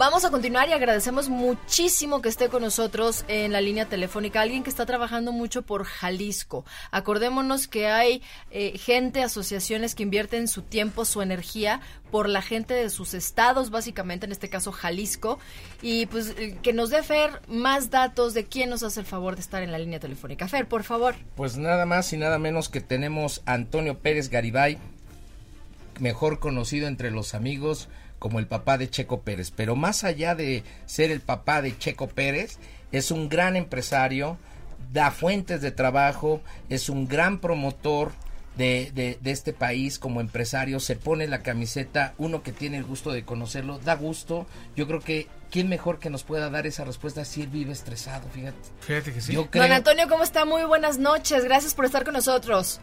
Vamos a continuar y agradecemos muchísimo que esté con nosotros en la línea telefónica alguien que está trabajando mucho por Jalisco. Acordémonos que hay eh, gente, asociaciones que invierten su tiempo, su energía por la gente de sus estados, básicamente en este caso Jalisco, y pues eh, que nos dé Fer más datos de quién nos hace el favor de estar en la línea telefónica. Fer, por favor. Pues nada más y nada menos que tenemos a Antonio Pérez Garibay, mejor conocido entre los amigos como el papá de Checo Pérez. Pero más allá de ser el papá de Checo Pérez, es un gran empresario, da fuentes de trabajo, es un gran promotor de, de, de, este país como empresario, se pone la camiseta, uno que tiene el gusto de conocerlo, da gusto. Yo creo que quién mejor que nos pueda dar esa respuesta si él vive estresado, fíjate. Fíjate que sí. Yo creo, Don Antonio, ¿cómo está? Muy buenas noches. Gracias por estar con nosotros.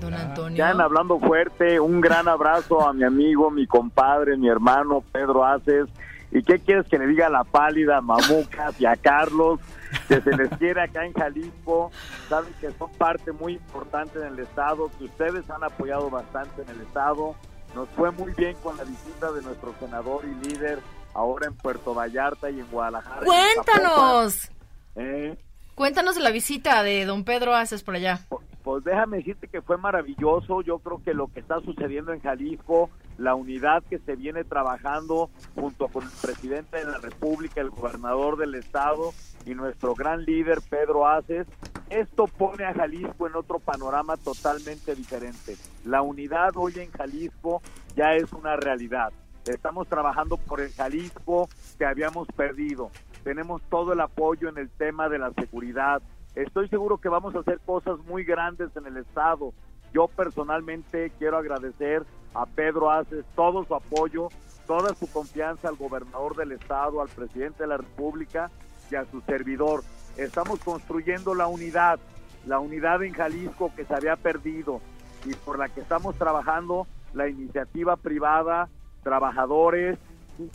Don Antonio. Ya en hablando fuerte, un gran abrazo a mi amigo, mi compadre, mi hermano Pedro Aces. ¿Y qué quieres que le diga a la pálida, a Mamucas y a Carlos? Que se les quiere acá en Jalisco. Saben que son parte muy importante en el Estado, que ustedes han apoyado bastante en el Estado. Nos fue muy bien con la visita de nuestro senador y líder ahora en Puerto Vallarta y en Guadalajara. ¡Cuéntanos! ¿Eh? Cuéntanos de la visita de don Pedro Aces por allá. Pues déjame decirte que fue maravilloso. Yo creo que lo que está sucediendo en Jalisco, la unidad que se viene trabajando junto con el presidente de la República, el gobernador del estado y nuestro gran líder Pedro Aces, esto pone a Jalisco en otro panorama totalmente diferente. La unidad hoy en Jalisco ya es una realidad. Estamos trabajando por el Jalisco que habíamos perdido. Tenemos todo el apoyo en el tema de la seguridad, Estoy seguro que vamos a hacer cosas muy grandes en el Estado. Yo personalmente quiero agradecer a Pedro Aces todo su apoyo, toda su confianza al gobernador del Estado, al presidente de la República y a su servidor. Estamos construyendo la unidad, la unidad en Jalisco que se había perdido y por la que estamos trabajando la iniciativa privada, trabajadores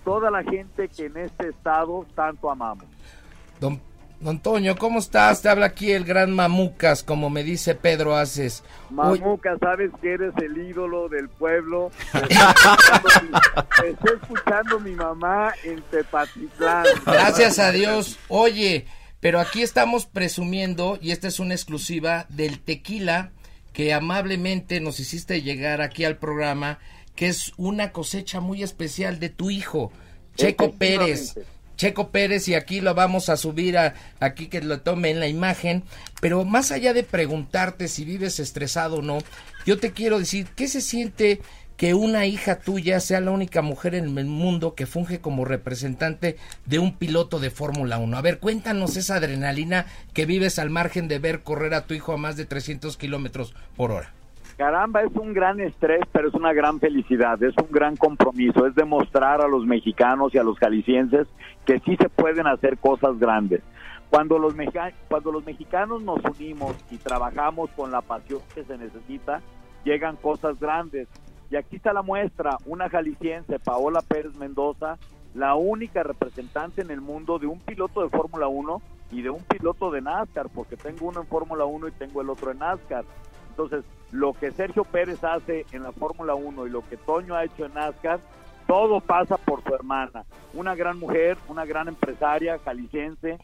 toda la gente que en este Estado tanto amamos. Don Don Toño, ¿cómo estás? Te habla aquí el gran Mamucas, como me dice Pedro Haces. Mamucas, sabes que eres el ídolo del pueblo. Estoy escuchando mi mamá en Tepatitlán. Gracias a Dios. Oye, pero aquí estamos presumiendo, y esta es una exclusiva, del tequila que amablemente nos hiciste llegar aquí al programa, que es una cosecha muy especial de tu hijo, Checo Pérez. Checo Pérez y aquí lo vamos a subir a aquí que lo tome en la imagen, pero más allá de preguntarte si vives estresado o no, yo te quiero decir, ¿qué se siente que una hija tuya sea la única mujer en el mundo que funge como representante de un piloto de Fórmula 1? A ver, cuéntanos esa adrenalina que vives al margen de ver correr a tu hijo a más de 300 kilómetros por hora. Caramba, es un gran estrés, pero es una gran felicidad, es un gran compromiso, es demostrar a los mexicanos y a los jaliscienses que sí se pueden hacer cosas grandes. Cuando los, cuando los mexicanos nos unimos y trabajamos con la pasión que se necesita, llegan cosas grandes. Y aquí está la muestra, una jalisciense, Paola Pérez Mendoza, la única representante en el mundo de un piloto de Fórmula 1 y de un piloto de NASCAR, porque tengo uno en Fórmula 1 y tengo el otro en NASCAR. Entonces, lo que Sergio Pérez hace en la Fórmula 1 y lo que Toño ha hecho en NASCAR, todo pasa por su hermana. Una gran mujer, una gran empresaria jalisciense,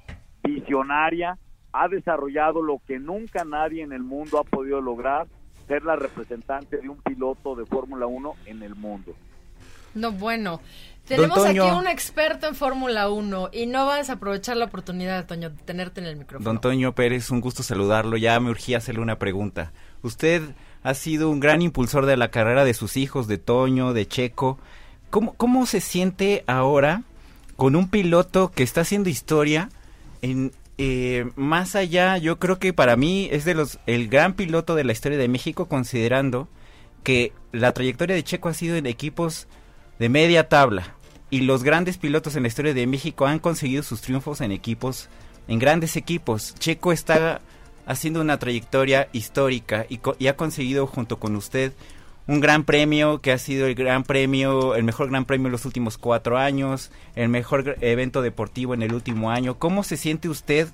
visionaria, ha desarrollado lo que nunca nadie en el mundo ha podido lograr, ser la representante de un piloto de Fórmula 1 en el mundo. No, bueno. Tenemos aquí un experto en Fórmula 1 y no vas a aprovechar la oportunidad, Toño, de tenerte en el micrófono. Don Toño Pérez, un gusto saludarlo. Ya me urgía hacerle una pregunta. Usted ha sido un gran impulsor de la carrera de sus hijos, de Toño, de Checo. ¿Cómo, cómo se siente ahora con un piloto que está haciendo historia en, eh, más allá, yo creo que para mí es de los el gran piloto de la historia de México, considerando que la trayectoria de Checo ha sido en equipos de media tabla y los grandes pilotos en la historia de México han conseguido sus triunfos en equipos, en grandes equipos. Checo está haciendo una trayectoria histórica y, y ha conseguido junto con usted un gran premio que ha sido el gran premio, el mejor gran premio en los últimos cuatro años, el mejor evento deportivo en el último año. ¿Cómo se siente usted?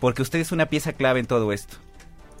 Porque usted es una pieza clave en todo esto.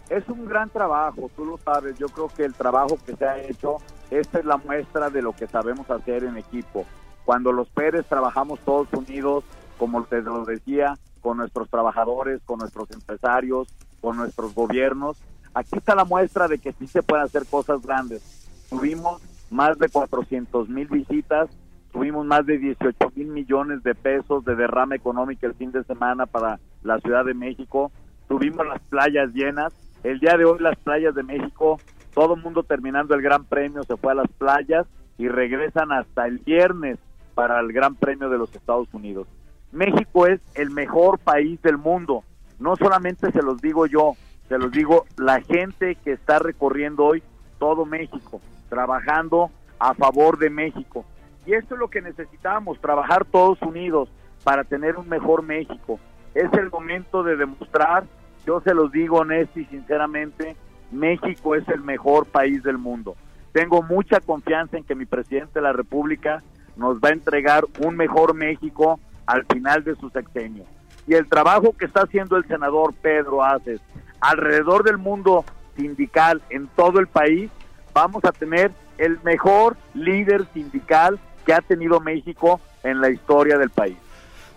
Es un gran trabajo, tú lo sabes. Yo creo que el trabajo que se ha hecho, esta es la muestra de lo que sabemos hacer en equipo. Cuando los Pérez trabajamos todos unidos, como te lo decía, con nuestros trabajadores, con nuestros empresarios, con nuestros gobiernos, aquí está la muestra de que sí se pueden hacer cosas grandes. Tuvimos más de 400 mil visitas, tuvimos más de 18 mil millones de pesos de derrama económica el fin de semana para la Ciudad de México, tuvimos las playas llenas, el día de hoy las playas de México, todo el mundo terminando el Gran Premio se fue a las playas y regresan hasta el viernes para el Gran Premio de los Estados Unidos. México es el mejor país del mundo, no solamente se los digo yo, se los digo la gente que está recorriendo hoy todo México trabajando a favor de México. Y esto es lo que necesitamos, trabajar todos unidos para tener un mejor México. Es el momento de demostrar, yo se los digo honesto y sinceramente, México es el mejor país del mundo. Tengo mucha confianza en que mi presidente de la República nos va a entregar un mejor México al final de su sexenio. Y el trabajo que está haciendo el senador Pedro Aces alrededor del mundo sindical en todo el país vamos a tener el mejor líder sindical que ha tenido México en la historia del país.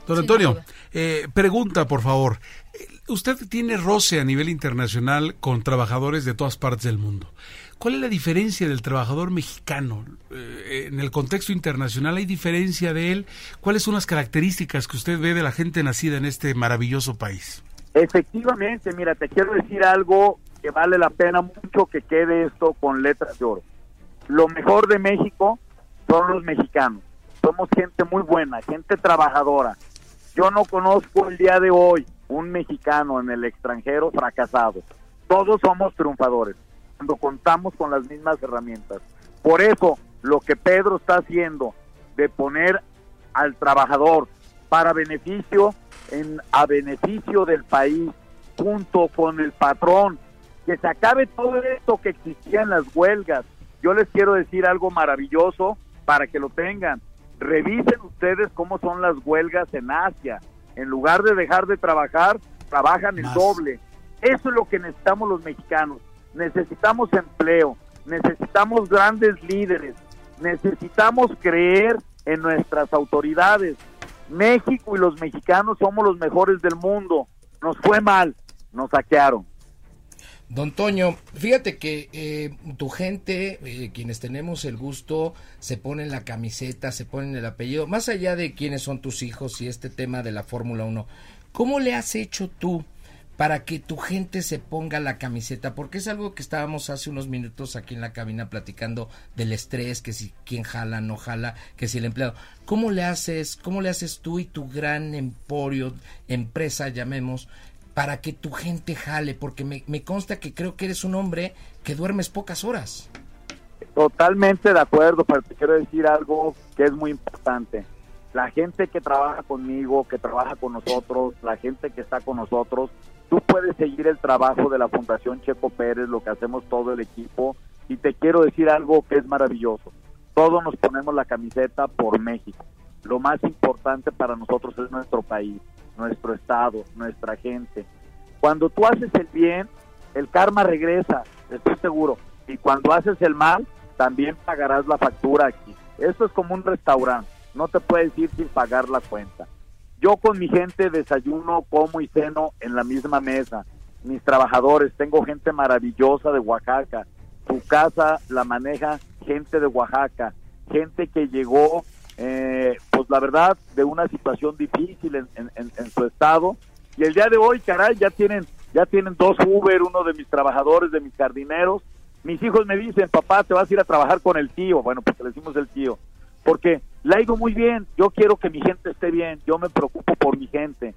Don Antonio, eh, pregunta por favor. Usted tiene roce a nivel internacional con trabajadores de todas partes del mundo. ¿Cuál es la diferencia del trabajador mexicano? Eh, en el contexto internacional, ¿hay diferencia de él? ¿Cuáles son las características que usted ve de la gente nacida en este maravilloso país? Efectivamente, mira, te quiero decir algo que vale la pena mucho que quede esto con letras de oro. Lo mejor de México son los mexicanos. Somos gente muy buena, gente trabajadora. Yo no conozco el día de hoy un mexicano en el extranjero fracasado. Todos somos triunfadores cuando contamos con las mismas herramientas. Por eso, lo que Pedro está haciendo de poner al trabajador para beneficio en a beneficio del país junto con el patrón que se acabe todo esto que existía en las huelgas. Yo les quiero decir algo maravilloso para que lo tengan. Revisen ustedes cómo son las huelgas en Asia. En lugar de dejar de trabajar, trabajan el doble. Eso es lo que necesitamos los mexicanos. Necesitamos empleo, necesitamos grandes líderes, necesitamos creer en nuestras autoridades. México y los mexicanos somos los mejores del mundo. Nos fue mal, nos saquearon. Don Toño, fíjate que eh, tu gente, eh, quienes tenemos el gusto, se ponen la camiseta, se ponen el apellido, más allá de quiénes son tus hijos y este tema de la Fórmula 1, ¿cómo le has hecho tú para que tu gente se ponga la camiseta? Porque es algo que estábamos hace unos minutos aquí en la cabina platicando del estrés, que si quién jala, no jala, que si el empleado. ¿Cómo le haces, cómo le haces tú y tu gran emporio, empresa, llamemos, para que tu gente jale, porque me, consta que creo que eres un hombre que duermes pocas horas. Totalmente de acuerdo, pero te quiero decir algo que es muy importante. La gente que trabaja conmigo, que trabaja con nosotros, la gente que está con nosotros, tú puedes seguir el trabajo de la Fundación Checo Pérez, lo que hacemos todo el equipo, y te quiero decir algo que es maravilloso. Todos nos ponemos la camiseta por México. Lo más importante para nosotros es nuestro país nuestro estado, nuestra gente. Cuando tú haces el bien, el karma regresa, estoy seguro. Y cuando haces el mal, también pagarás la factura aquí. Esto es como un restaurante, no te puedes ir sin pagar la cuenta. Yo con mi gente desayuno, como y ceno en la misma mesa. Mis trabajadores, tengo gente maravillosa de Oaxaca. Su casa la maneja gente de Oaxaca, gente que llegó eh, pues la verdad, de una situación difícil en, su estado. Y el día de hoy, caray, ya tienen, ya tienen dos Uber, uno de mis trabajadores, de mis jardineros. Mis hijos me dicen, papá, te vas a ir a trabajar con el tío. Bueno, pues le decimos el tío. Porque ha ido muy bien. Yo quiero que mi gente esté bien. Yo me preocupo por mi gente.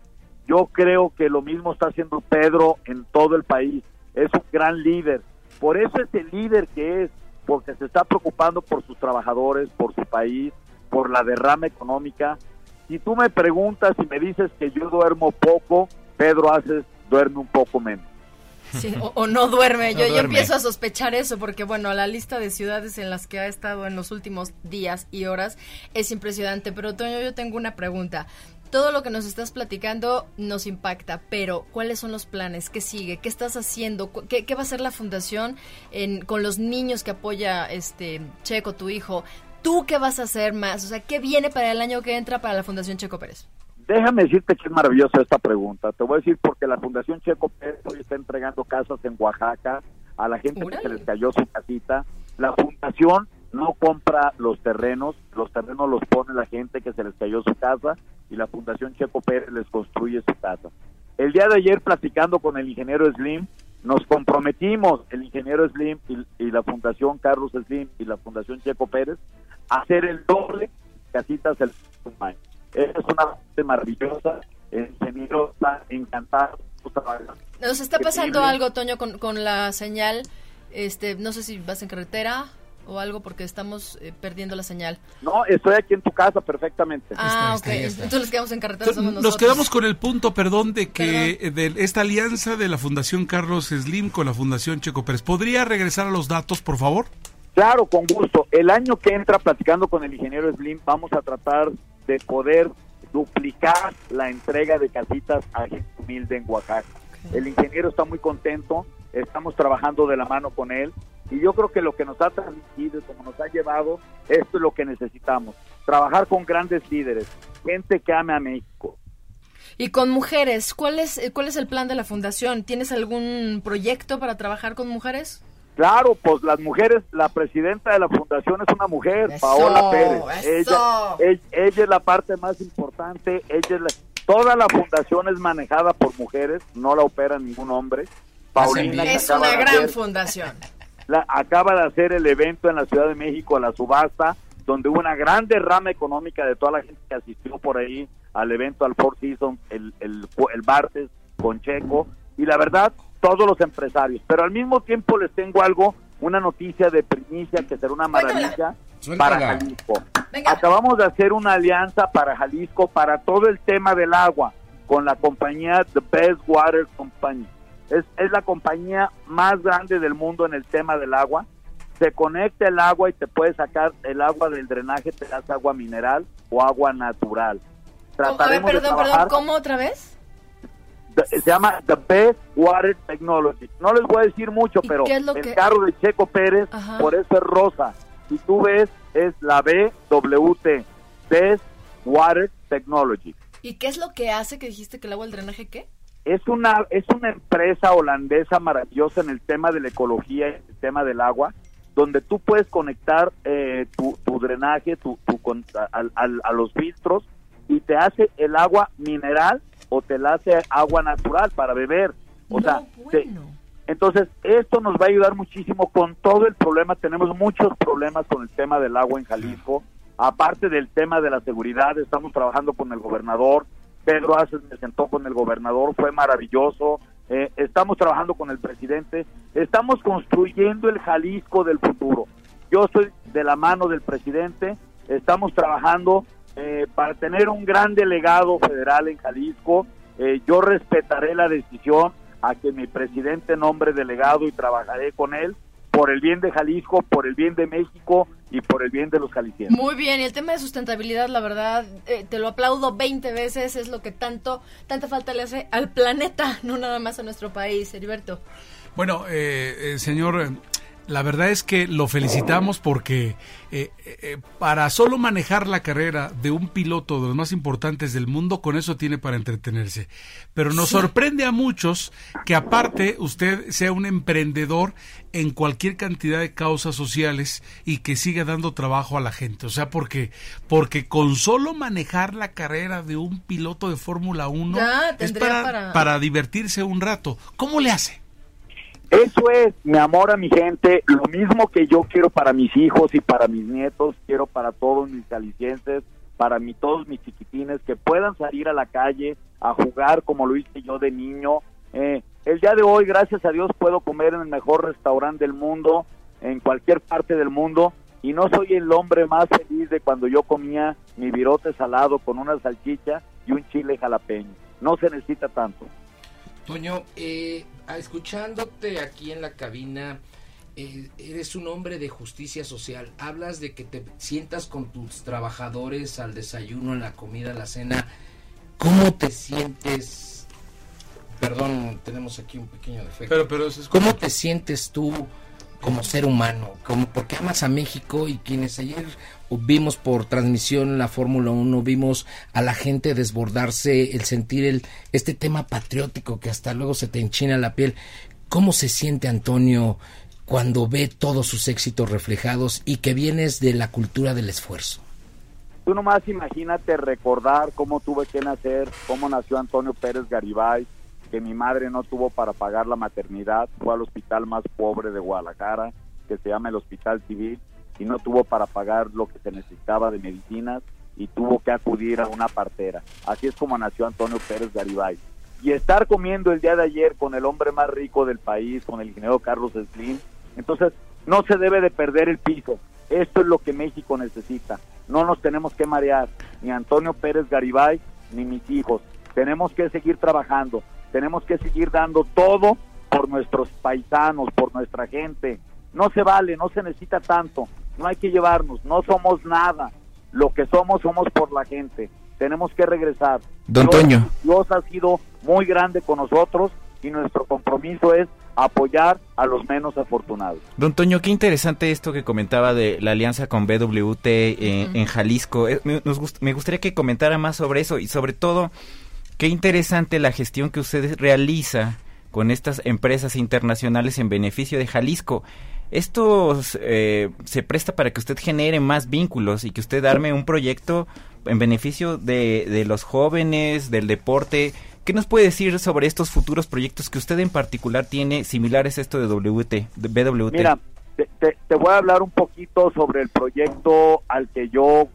Yo creo que lo mismo está haciendo Pedro en todo el país. Es un gran líder. Por eso es el líder que es. porque se está preocupando por sus trabajadores, por su país, por la derrama económica. Si tú me preguntas y me dices que yo duermo poco, Pedro Haces duerme un poco menos. Sí, o, no duerme. yo, yo empiezo a sospechar eso porque, bueno, la lista de ciudades en las que ha estado en los últimos días y horas es impresionante. Pero, Toño, yo tengo una pregunta. Todo lo que nos estás platicando nos impacta, pero ¿cuáles son los planes? ¿Qué sigue? ¿Qué estás haciendo? ¿Qué, qué va a hacer la fundación en, con los niños que apoya este Checo, tu hijo? ¿Tú qué vas a hacer más? O sea, ¿qué viene para el año que entra para la Fundación Checo Pérez? Déjame decirte que es maravillosa esta pregunta. Te voy a decir porque la Fundación Checo Pérez hoy está entregando casas en Oaxaca a la gente que se les cayó su casita. La Fundación no compra los terrenos, los terrenos los pone la gente que se les cayó su casa y la Fundación Checo Pérez les construye su casa. El día de ayer platicando con el ingeniero Slim, nos comprometimos, el ingeniero Slim y, la Fundación Carlos Slim y la Fundación Checo Pérez, a hacer el doble casitas el año. Es una parte maravillosa. El ingeniero está encantado. Nos está pasando algo, Toño, con, con la señal. Este, no sé si vas en carretera o algo porque estamos eh, perdiendo la señal. No, estoy aquí en tu casa perfectamente. Ah, ok. Entonces nos quedamos en carretera. Somos nos quedamos con el punto, perdón, de que eh, de esta alianza de la Fundación Carlos Slim con la Fundación Checo Pérez. ¿Podría regresar a los datos, por favor? Claro, con gusto. El año que entra, platicando con el ingeniero Slim, vamos a tratar de poder duplicar la entrega de casitas a gente humilde en Oaxaca. El ingeniero está muy contento, estamos trabajando de la mano con él y yo creo que lo que nos ha transmitido y como nos ha llevado, esto es lo que necesitamos, trabajar con grandes líderes, gente que ame a México. Y con mujeres, ¿cuál es, cuál es el plan de la fundación? ¿Tienes algún proyecto para trabajar con mujeres? Claro, pues las mujeres, la presidenta de la fundación es una mujer, Paola Pérez. Ella, ella, es la parte más importante. Ella es toda la fundación es manejada por mujeres, no la opera ningún hombre. Paulina es una gran fundación. La, acaba de hacer el evento en la Ciudad de México, la subasta, donde hubo una gran derrama económica de toda la gente que asistió por ahí al evento, al Four Seasons, el, el, el martes con Checo. Y la verdad, todos los empresarios. Pero al mismo tiempo les tengo algo, una noticia de primicia que será una maravilla para Jalisco. Acabamos de hacer una alianza para Jalisco para todo el tema del agua con la compañía The Best Water Company. Es, es la compañía más grande del mundo en el tema del agua. Se conecta el agua y te puede sacar el agua del drenaje, te das agua mineral o agua natural. Trataremos perdón, perdón, ¿cómo otra vez? Se llama The Best Water Technology. No les voy a decir mucho, pero el carro de Checo Pérez, por eso es rosa. Si tú ves, es la BWT, Best Water Technology. ¿Y qué es lo que hace que dijiste que el agua del drenaje qué? Es una, es una empresa holandesa maravillosa en el tema de la ecología y el tema del agua, donde tú puedes conectar eh, tu, drenaje tu, a los filtros y te hace el agua mineral o te la hace agua natural para beber. O sea, entonces esto nos va a ayudar muchísimo con todo el problema. Tenemos muchos problemas con el tema del agua en Jalisco. Aparte del tema de la seguridad, estamos trabajando con el gobernador. Pedro Aces me sentó con el gobernador, fue maravilloso. Eh, estamos trabajando con el presidente. Estamos construyendo el Jalisco del futuro. Yo estoy de la mano del presidente. Estamos trabajando eh, para tener un gran delegado federal en Jalisco. Eh, yo respetaré la decisión a que mi presidente nombre delegado y trabajaré con él por el bien de Jalisco, por el bien de México y por el bien de los jaliscienses. Muy bien, y el tema de sustentabilidad, la verdad, eh, te lo aplaudo 20 veces, es lo que tanto, tanta falta le hace al planeta, no nada más a nuestro país, Heriberto. Bueno, señor la verdad es que lo felicitamos porque eh, eh, para solo manejar la carrera de un piloto de los más importantes del mundo, con eso tiene para entretenerse. Pero nos sorprende a muchos que aparte usted sea un emprendedor en cualquier cantidad de causas sociales y que siga dando trabajo a la gente. O sea, porque, porque con solo manejar la carrera de un piloto de Fórmula 1 es para, para divertirse un rato. ¿Cómo le hace? Eso es mi amor a mi gente, lo mismo que yo quiero para mis hijos y para mis nietos, quiero para todos mis calicienses, para mí, todos mis chiquitines, que puedan salir a la calle a jugar como lo hice yo de niño. Eh, el día de hoy, gracias a Dios, puedo comer en el mejor restaurante del mundo. en cualquier parte del mundo y no soy el hombre más feliz de cuando yo comía mi virote salado con una salchicha y un chile jalapeño. No se necesita tanto. Toño, eh, escuchándote aquí en la cabina, eh, eres un hombre de justicia social. Hablas de que te sientas con tus trabajadores al desayuno, en la comida, la cena. ¿Cómo te sientes? Perdón, tenemos aquí un pequeño defecto. Pero, pero ¿Cómo te sientes tú como ser humano? Como porque amas a México y quienes ayer vimos por transmisión la Fórmula 1, vimos a la gente desbordarse, el sentir el, este tema patriótico que hasta luego se te enchina la piel. ¿Cómo se siente Antonio cuando ve todos sus éxitos reflejados y que vienes de la cultura del esfuerzo? Tú nomás imagínate recordar cómo tuve que nacer, cómo nació Antonio Pérez Garibay, que mi madre no tuvo para pagar la maternidad, fue al hospital más pobre de Guadalajara, que se llama el Hospital Civil, y no tuvo para pagar lo que se necesitaba de medicinas y tuvo que acudir a una partera. Así es como nació Antonio Pérez Garibay. Y estar comiendo el día de ayer con el hombre más rico del país, con el ingeniero Carlos Slim, entonces no se debe de perder el piso. Esto es lo que México necesita. No nos tenemos que marear, ni Antonio Pérez Garibay, ni mis hijos. Tenemos que seguir trabajando, tenemos que seguir dando todo por nuestros paisanos, por nuestra gente. No se vale, no se necesita tanto, no hay que llevarnos, no somos nada. Lo que somos, somos por la gente. Tenemos que regresar. Don Toño. Dios ha sido muy grande con nosotros y nuestro compromiso es apoyar a los menos afortunados. Don Toño, qué interesante esto que comentaba de la alianza con BWT en, en Jalisco. Eh, me gustaría que comentara más sobre eso y sobre todo, qué interesante la gestión que usted realiza con estas empresas internacionales en beneficio de Jalisco. Esto eh, se presta para que usted genere más vínculos y que usted arme un proyecto en beneficio de, los jóvenes, del deporte, ¿Qué nos puede decir sobre estos futuros proyectos que usted en particular tiene similares a esto de WT, de BWT? Mira, te, te, voy a hablar un poquito sobre el proyecto al que yo,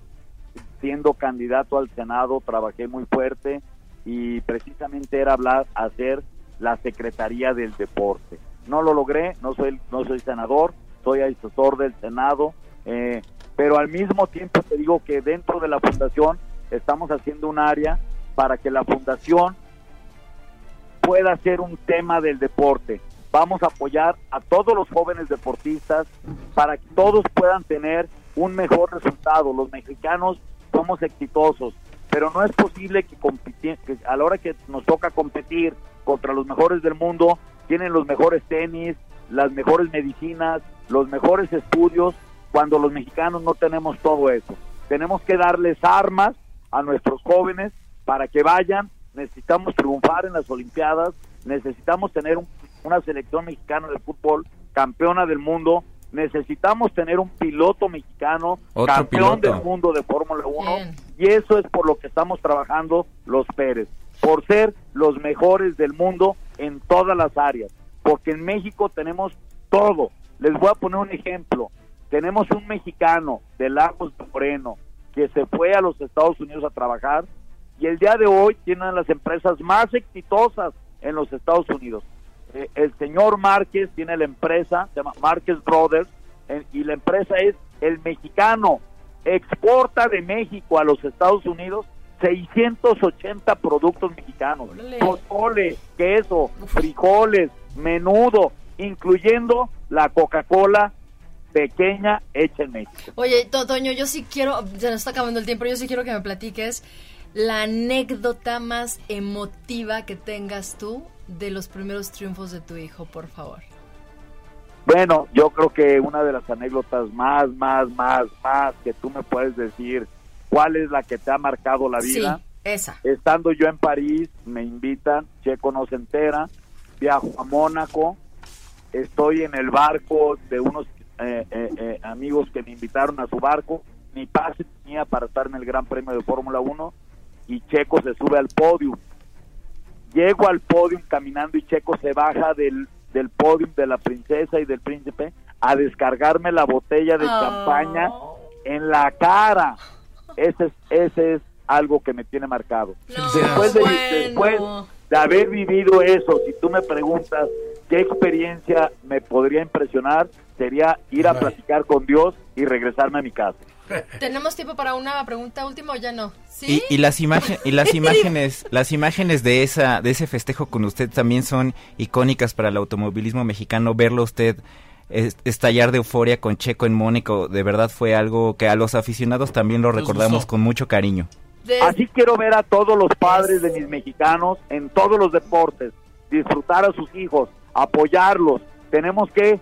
siendo candidato al Senado, trabajé muy fuerte y precisamente era hablar, hacer la Secretaría del Deporte. No lo logré, no soy, no soy senador, soy asesor del Senado, eh, pero al mismo tiempo te digo que dentro de la fundación estamos haciendo un área para que la fundación pueda ser un tema del deporte. Vamos a apoyar a todos los jóvenes deportistas para que todos puedan tener un mejor resultado. Los mexicanos somos exitosos, pero no es posible que, que a la hora que nos toca competir contra los mejores del mundo, tienen los mejores tenis, las mejores medicinas, los mejores estudios, cuando los mexicanos no tenemos todo eso. Tenemos que darles armas a nuestros jóvenes para que vayan. Necesitamos triunfar en las Olimpiadas, necesitamos tener una selección mexicana de fútbol campeona del mundo, necesitamos tener un piloto mexicano campeón del mundo de Fórmula 1 y eso es por lo que estamos trabajando los Pérez, por ser los mejores del mundo en todas las áreas, porque en México tenemos todo. Les voy a poner un ejemplo. Tenemos un mexicano de Lagos de Moreno que se fue a los Estados Unidos a trabajar y el día de hoy tiene una de las empresas más exitosas en los Estados Unidos. Eh, el señor Márquez tiene la empresa, se llama Márquez Brothers, eh, y la empresa es el mexicano. Exporta de México a los Estados Unidos 680 productos mexicanos. Pozole, queso, frijoles, menudo, incluyendo la Coca-Cola pequeña hecha en México. Oye, Toño, yo sí quiero, se nos está acabando el tiempo, yo sí quiero que me platiques la anécdota más emotiva que tengas tú de los primeros triunfos de tu hijo, por favor. Bueno, yo creo que una de las anécdotas más, más, más, más que tú me puedes decir, ¿cuál es la que te ha marcado la vida? Sí, esa. Estando yo en París, me invitan, Checo no se entera, viajo a Mónaco, estoy en el barco de unos eh, eh, eh, amigos que me invitaron a su barco, mi pase tenía para estar en el Gran Premio de Fórmula 1 y Checo se sube al podio. Llego al podio caminando y Checo se baja del, del podio de la princesa y del príncipe a descargarme la botella de champaña Oh. en la cara. Ese es, ese es algo que me tiene marcado. No, después, de, bueno. después de haber vivido eso, si tú me preguntas qué experiencia me podría impresionar, sería ir a platicar con Dios y regresarme a mi casa. ¿Tenemos tiempo para una pregunta última o ya no? ¿Sí? Y, y las imágenes y las imágenes las imágenes de esa de ese festejo con usted también son icónicas para el automovilismo mexicano verlo usted es- estallar de euforia con Checo en Mónaco de verdad fue algo que a los aficionados también lo recordamos con mucho cariño Así quiero ver a todos los padres de mis mexicanos en todos los deportes, disfrutar a sus hijos, apoyarlos. Tenemos que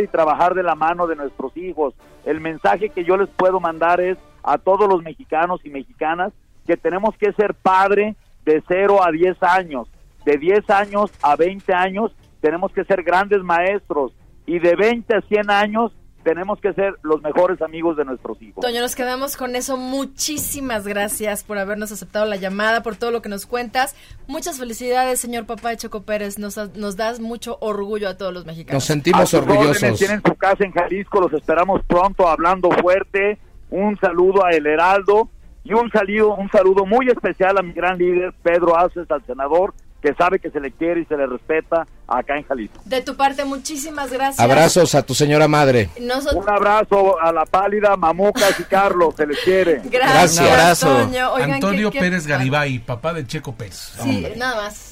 y trabajar de la mano de nuestros hijos. El mensaje que yo les puedo mandar es a todos los mexicanos y mexicanas que tenemos que ser padre de 0 a 10 años, de 10 años a 20 años tenemos que ser grandes maestros y de 20 a 100 años tenemos que ser los mejores amigos de nuestros hijos. Toño, nos quedamos con eso. Muchísimas gracias por habernos aceptado la llamada, por todo lo que nos cuentas. Muchas felicidades, señor papá de Choco Pérez. Nos, nos das mucho orgullo a todos los Nos mexicanos. sentimos A órdenes, orgullosos. Tienen su casa en Jalisco, los esperamos pronto hablando fuerte. Un saludo a El Heraldo y un saludo, un saludo muy especial a mi gran líder Pedro Aces, al senador, que sabe que se le quiere y se le respeta acá en Jalisco. De tu parte, muchísimas gracias. Abrazos a tu señora madre. Nosotros- Un abrazo a la pálida, Mamucas y Carlos, se les quiere. Gracias, Un abrazo. Oigan, Antonio ¿qué- qué- Pérez Garibay, papá de Checo Pérez. Sí, nada más.